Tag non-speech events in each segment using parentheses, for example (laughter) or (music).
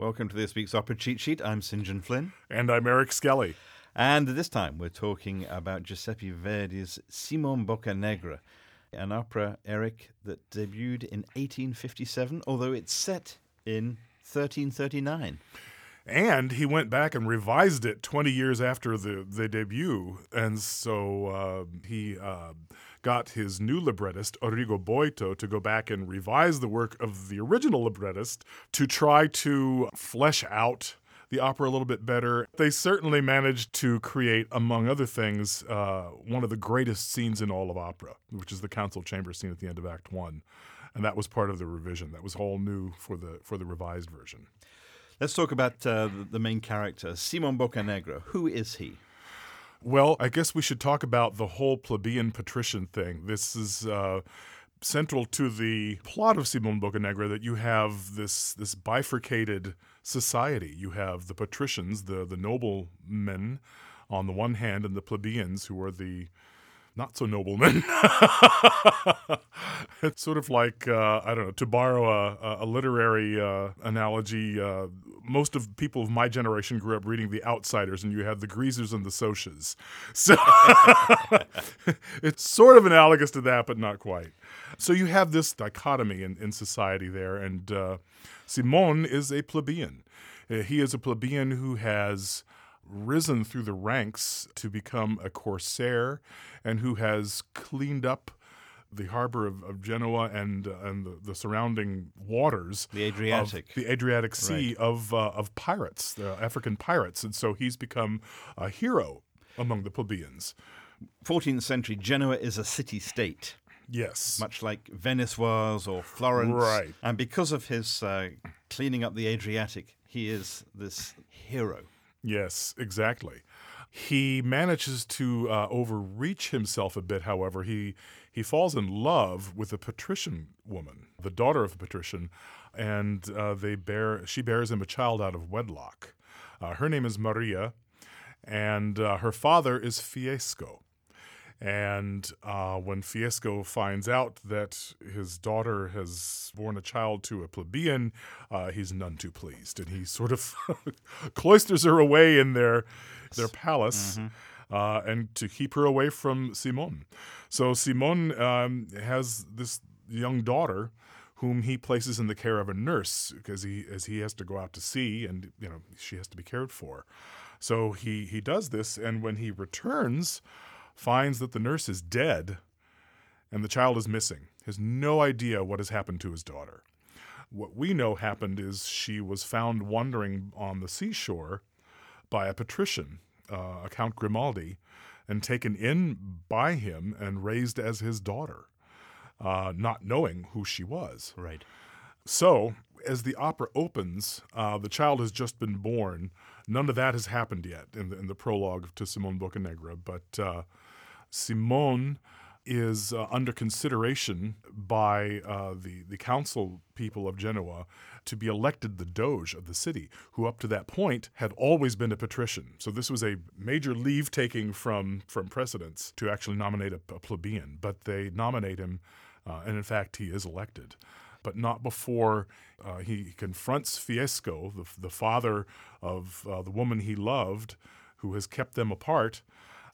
Welcome to this week's Opera Cheat Sheet. I'm St. John Flynn. And I'm Eric Skelly. And this time we're talking about Giuseppe Verdi's Simon Boccanegra, an opera, Eric, that debuted in 1857, although it's set in 1339. And he went back and revised it 20 years after the, the debut. And so uh, he uh, got his new librettist, Arrigo Boito, to go back and revise the work of the original librettist to try to flesh out the opera a little bit better. They certainly managed to create, among other things, uh, one of the greatest scenes in all of opera, which is the council chamber scene at the end of Act One, and that was part of the revision. That was all new for the for the revised version. Let's talk about uh, the main character, Simon Boccanegra. Who is he? Well, I guess we should talk about the whole plebeian patrician thing. This is. Uh, central to the plot of Simon Boccanegra that you have this this bifurcated society. You have the patricians, the the noblemen, on the one hand, and the plebeians, who are the not so noblemen. (laughs) it's sort of like uh, I don't know to borrow a, a literary uh, analogy. Uh, most of people of my generation grew up reading The Outsiders, and you had the greasers and the Socs. (laughs) So (laughs) it's sort of analogous to that, but not quite. So you have this dichotomy in, in society there, and uh, Simon is a plebeian. Uh, he is a plebeian who has risen through the ranks to become a corsair and who has cleaned up the harbor of, of Genoa and uh, and the, the, surrounding waters, the Adriatic, the Adriatic Sea right. of uh, of pirates, the African pirates, and so he's become a hero among the plebeians. 14th century Genoa is a city state. Yes. Much like Venice was or Florence. Right. And because of his uh, cleaning up the Adriatic, he is this hero. Yes, exactly. He manages to uh, overreach himself a bit, however. He, he falls in love with a patrician woman, the daughter of a patrician, and uh, they bear, she bears him a child out of wedlock. Uh, her name is Maria, and uh, her father is Fiesco. And uh, when Fiesco finds out that his daughter has born a child to a plebeian, uh, he's none too pleased, and he sort of (laughs) cloisters her away in their their palace, mm-hmm. Uh, and to keep her away from Simon. So Simon um, has this young daughter whom he places in the care of a nurse because he as he has to go out to sea and you know she has to be cared for. So he he does this, and when he returns finds that the nurse is dead and the child is missing, has no idea what has happened to his daughter. What we know happened is she was found wandering on the seashore by a patrician, uh, Count Grimaldi, and taken in by him and raised as his daughter, uh, not knowing who she was. Right. So, as the opera opens, uh, the child has just been born. None of that has happened yet in the, in the prologue to Simone Boccanegra, but uh, Simone is uh, under consideration by uh, the, the council people of Genoa to be elected the Doge of the city, who up to that point had always been a patrician. So this was a major leave taking from, from precedence to actually nominate a, a plebeian. But they nominate him, uh, and in fact, he is elected. But not before uh, he confronts Fiesco, the, the father of uh, the woman he loved, who has kept them apart.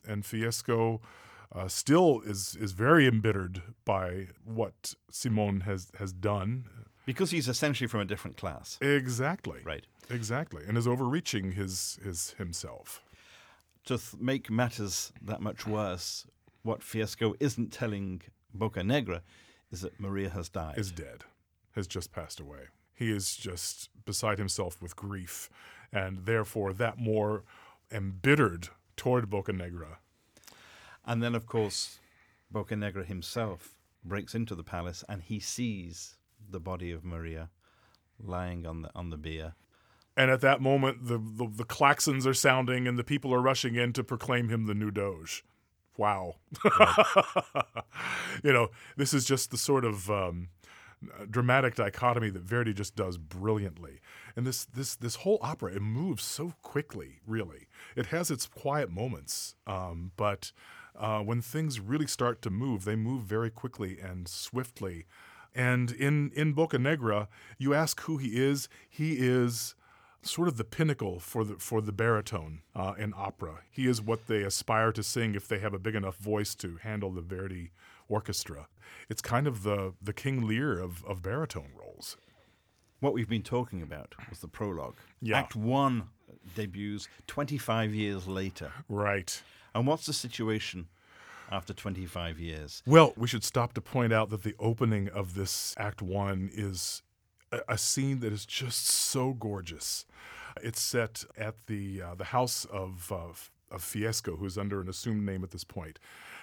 And Fiesco uh, still is is very embittered by what Simone has has done because he's essentially from a different class. Exactly. Right. Exactly, and is overreaching his his himself. To th- make matters that much worse, what Fiesco isn't telling Boccanegra is that Maria has died. Is dead. Has just passed away. He is just beside himself with grief, and therefore that more embittered toward Boccanegra and then, of course, Boccanegra himself breaks into the palace and he sees the body of Maria lying on the on the bier. And at that moment, the, the, the claxons are sounding and the people are rushing in to proclaim him the new Doge. Wow. (laughs) you know, this is just the sort of um, dramatic dichotomy that Verdi just does brilliantly. And this this this whole opera it moves so quickly. Really, it has its quiet moments, um, but uh, when things really start to move, they move very quickly and swiftly. And in in Boccanegra, you ask who he is. He is sort of the pinnacle for the for the baritone uh, in opera. He is what they aspire to sing if they have a big enough voice to handle the Verdi orchestra. It's kind of the the King Lear of, of baritone roles. What we've been talking about was the prologue. Yeah. Act one debuts 25 years later. Right. And what's the situation after 25 years? Well, we should stop to point out that the opening of this Act One is a, a scene that is just so gorgeous. It's set at the uh, the house of uh, of Fiesco, who's under an assumed name at this point.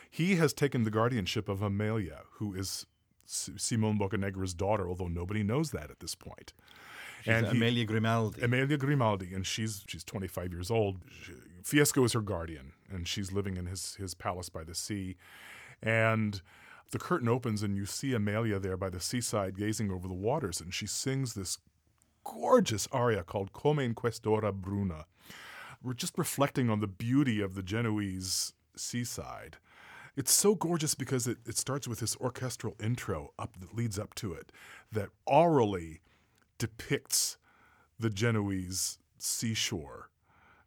He has taken the guardianship of Amelia, who is S- Simone Boccanegra's daughter, although nobody knows that at this point. She's And he- Amelia Grimaldi. Amelia Grimaldi, and she's she's 25 years old. She- Fiesco is her guardian, and she's living in his his palace by the sea. And the curtain opens, and you see Amelia there by the seaside, gazing over the waters, and she sings this gorgeous aria called "Come in quest'ora bruna." We're just reflecting on the beauty of the Genoese seaside. It's so gorgeous because it, it starts with this orchestral intro up that leads up to it that aurally depicts the Genoese seashore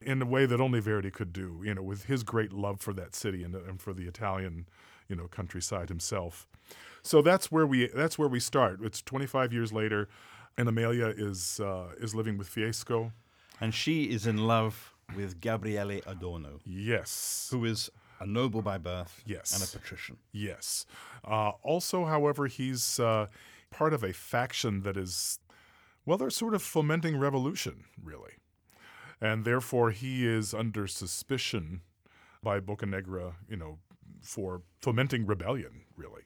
in a way that only Verdi could do, you know, with his great love for that city and, and for the Italian, you know, countryside himself. So that's where we that's where we start. It's 25 years later, and Amelia is uh, is living with Fiesco. And she is in love with Gabriele Adorno, Yes, who is a noble by birth Yes. and a patrician. Yes. Uh, also, however, he's uh, part of a faction that is, well, they're sort of fomenting revolution, really. And therefore, he is under suspicion by Boccanegra, you know, for fomenting rebellion, really.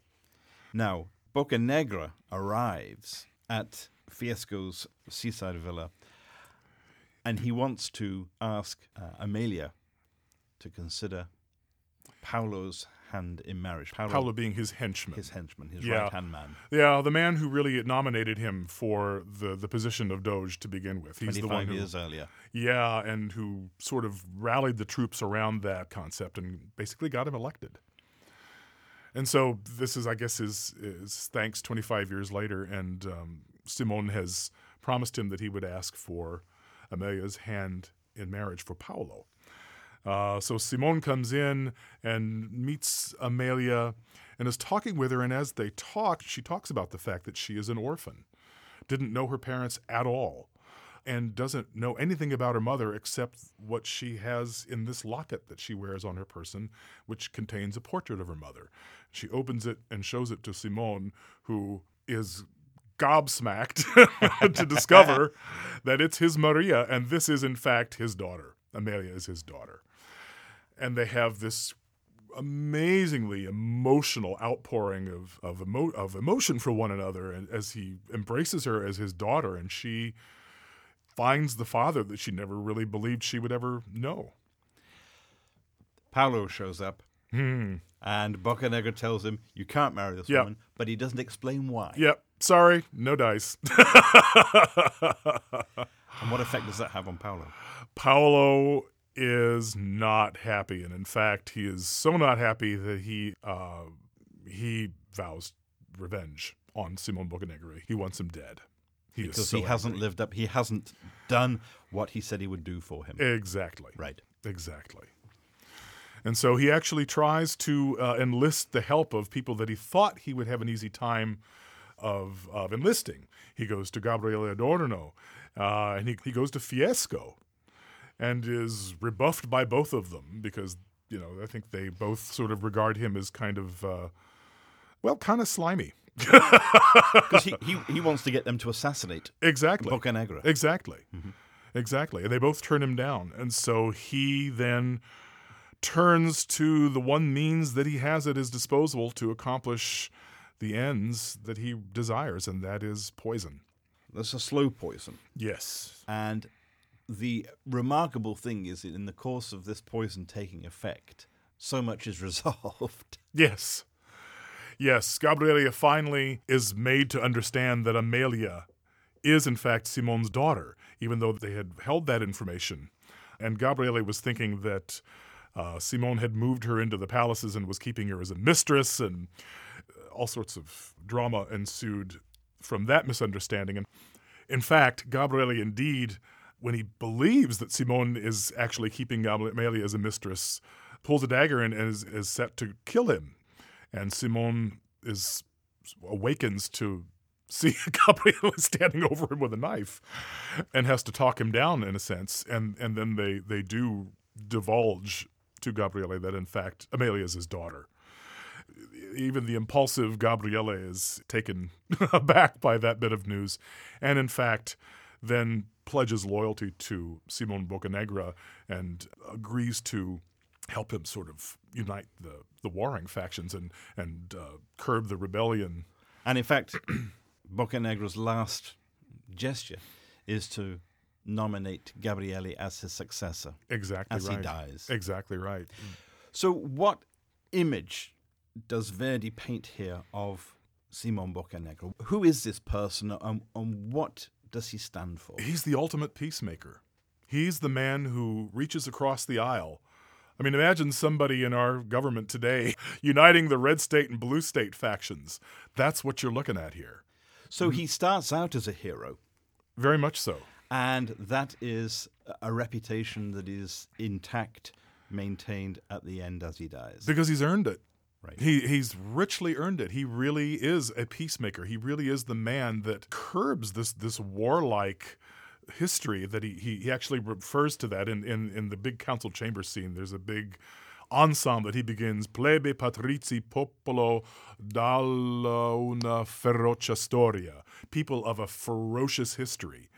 Now, Boccanegra arrives at Fiesco's seaside villa and he wants to ask uh, Amelia to consider Paolo's hand in marriage. Paolo, Paolo being his henchman. his henchman, his Yeah. right hand man. yeah, the man who really nominated him for the, the position of Doge to begin with. He's the one who, years earlier. Yeah, and who sort of rallied the troops around that concept and basically got him elected. And so this is, I guess, his, is thanks 25 years later, and um, Simone has promised him that he would ask for Amelia's hand in marriage for Paolo. Uh, so Simone comes in and meets Amelia and is talking with her. And as they talk, she talks about the fact that she is an orphan, didn't know her parents at all, and doesn't know anything about her mother except what she has in this locket that she wears on her person, which contains a portrait of her mother. She opens it and shows it to Simone, who is gobsmacked (laughs) to discover (laughs) that it's his Maria, and this is in fact his daughter. Amelia is his daughter. And they have this amazingly emotional outpouring of of, emo- of emotion for one another and as he embraces her as his daughter and she finds the father that she never really believed she would ever know. Paolo shows up Hmm. and Boccanegra tells him, You can't marry this Yeah. woman, but he doesn't explain why. Yep, sorry, no dice. And what effect does that have on Paolo? (laughs) Paolo is not happy, and in fact, he is so not happy that he uh, he vows revenge on Simon Boccanegra. He wants him dead. He Because so he hasn't angry. lived up, he hasn't done what he said he would do for him. exactly Right. exactly. And so he actually tries to uh, enlist the help of people that he thought he would have an easy time of, of enlisting. He goes to Gabriele Adorno, uh, and he, he goes to Fiesco, and is rebuffed by both of them because you know I think they both sort of regard him as kind of uh, well, kind of slimy. (laughs) Because he, he, he wants to get them to assassinate Exactly. Boccanegra. Exactly. Exactly. And they both turn him down. And so he then turns to the one means that he has at his disposal to accomplish the ends that he desires, and that is poison. That's a slow poison. Yes. And the remarkable thing is that in the course of this poison taking effect, so much is (laughs) resolved. Yes. Yes. Gabriele finally is made to understand that Amelia is, in fact, Simone's daughter, even though they had held that information. And Gabriele was thinking that uh, Simone had moved her into the palaces and was keeping her as a mistress, and uh, all sorts of drama ensued from that misunderstanding. And in fact, Gabriele indeed when he believes that Simone is actually keeping Amelia as a mistress, pulls a dagger and is, is set to kill him. And Simone is awakens to see (laughs) Gabriele standing over him with a knife and has to talk him down in a sense. And and then they, they do divulge to Gabriele that in fact Amelia is his daughter. Even the impulsive Gabriele is taken (laughs) aback by that bit of news, and in fact, then pledges loyalty to Simon Boccanegra and agrees to help him sort of unite the, the warring factions and and uh, curb the rebellion. And in fact, (clears throat) Boccanegra's last gesture is to nominate Gabriele as his successor. Exactly as right. he dies. Exactly right. So, what image does Verdi paint here of Simon Boccanegra? Who is this person, and, and what does he stand for? He's the ultimate peacemaker. He's the man who reaches across the aisle. I mean, imagine somebody in our government today (laughs) uniting the red state and blue state factions. That's what you're looking at here. So he starts out as a hero. Very much so. And that is a reputation that is intact, maintained at the end as he dies. Because he's earned it. Right. He he's richly earned it. He really is a peacemaker. He really is the man that curbs this this warlike history that he, he, he actually refers to that in, in, in the big council chamber scene. There's a big ensemble that he begins plebe patrizi popolo dalla una ferocia storia people of a ferocious history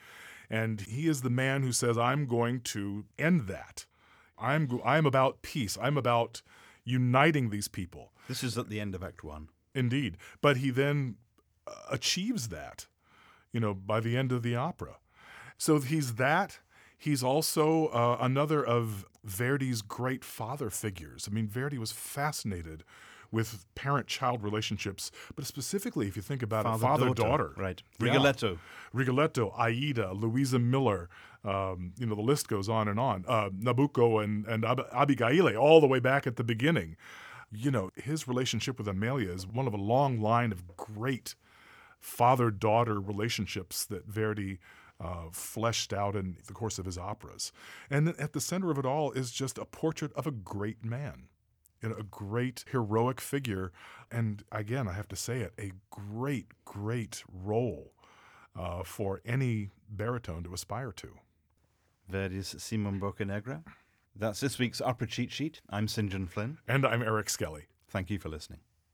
and he is the man who says i'm going to end that i'm i'm about peace i'm about uniting these people. This is at the end of act 1 indeed. But he then uh, achieves that you know by the end of the opera. So he's that. He's also uh, another of Verdi's great father figures. I mean, Verdi was fascinated with parent-child relationships, but specifically, if you think about father, it, father-daughter. Right. Yeah. Rigoletto. Rigoletto, Aida, Luisa Miller. Um, you know, the list goes on and on. Uh, Nabucco and, and Ab- Abigail, all the way back at the beginning. You know, his relationship with Amelia is one of a long line of great father-daughter relationships that Verdi uh, fleshed out in the course of his operas. And at the center of it all is just a portrait of a great man, a great heroic figure. And again, I have to say it, a great, great role uh, for any baritone to aspire to. Verdi's Simon Boccanegra. That's this week's Opera Cheat Sheet. I'm St. John Flynn. And I'm Eric Skelly. Thank you for listening.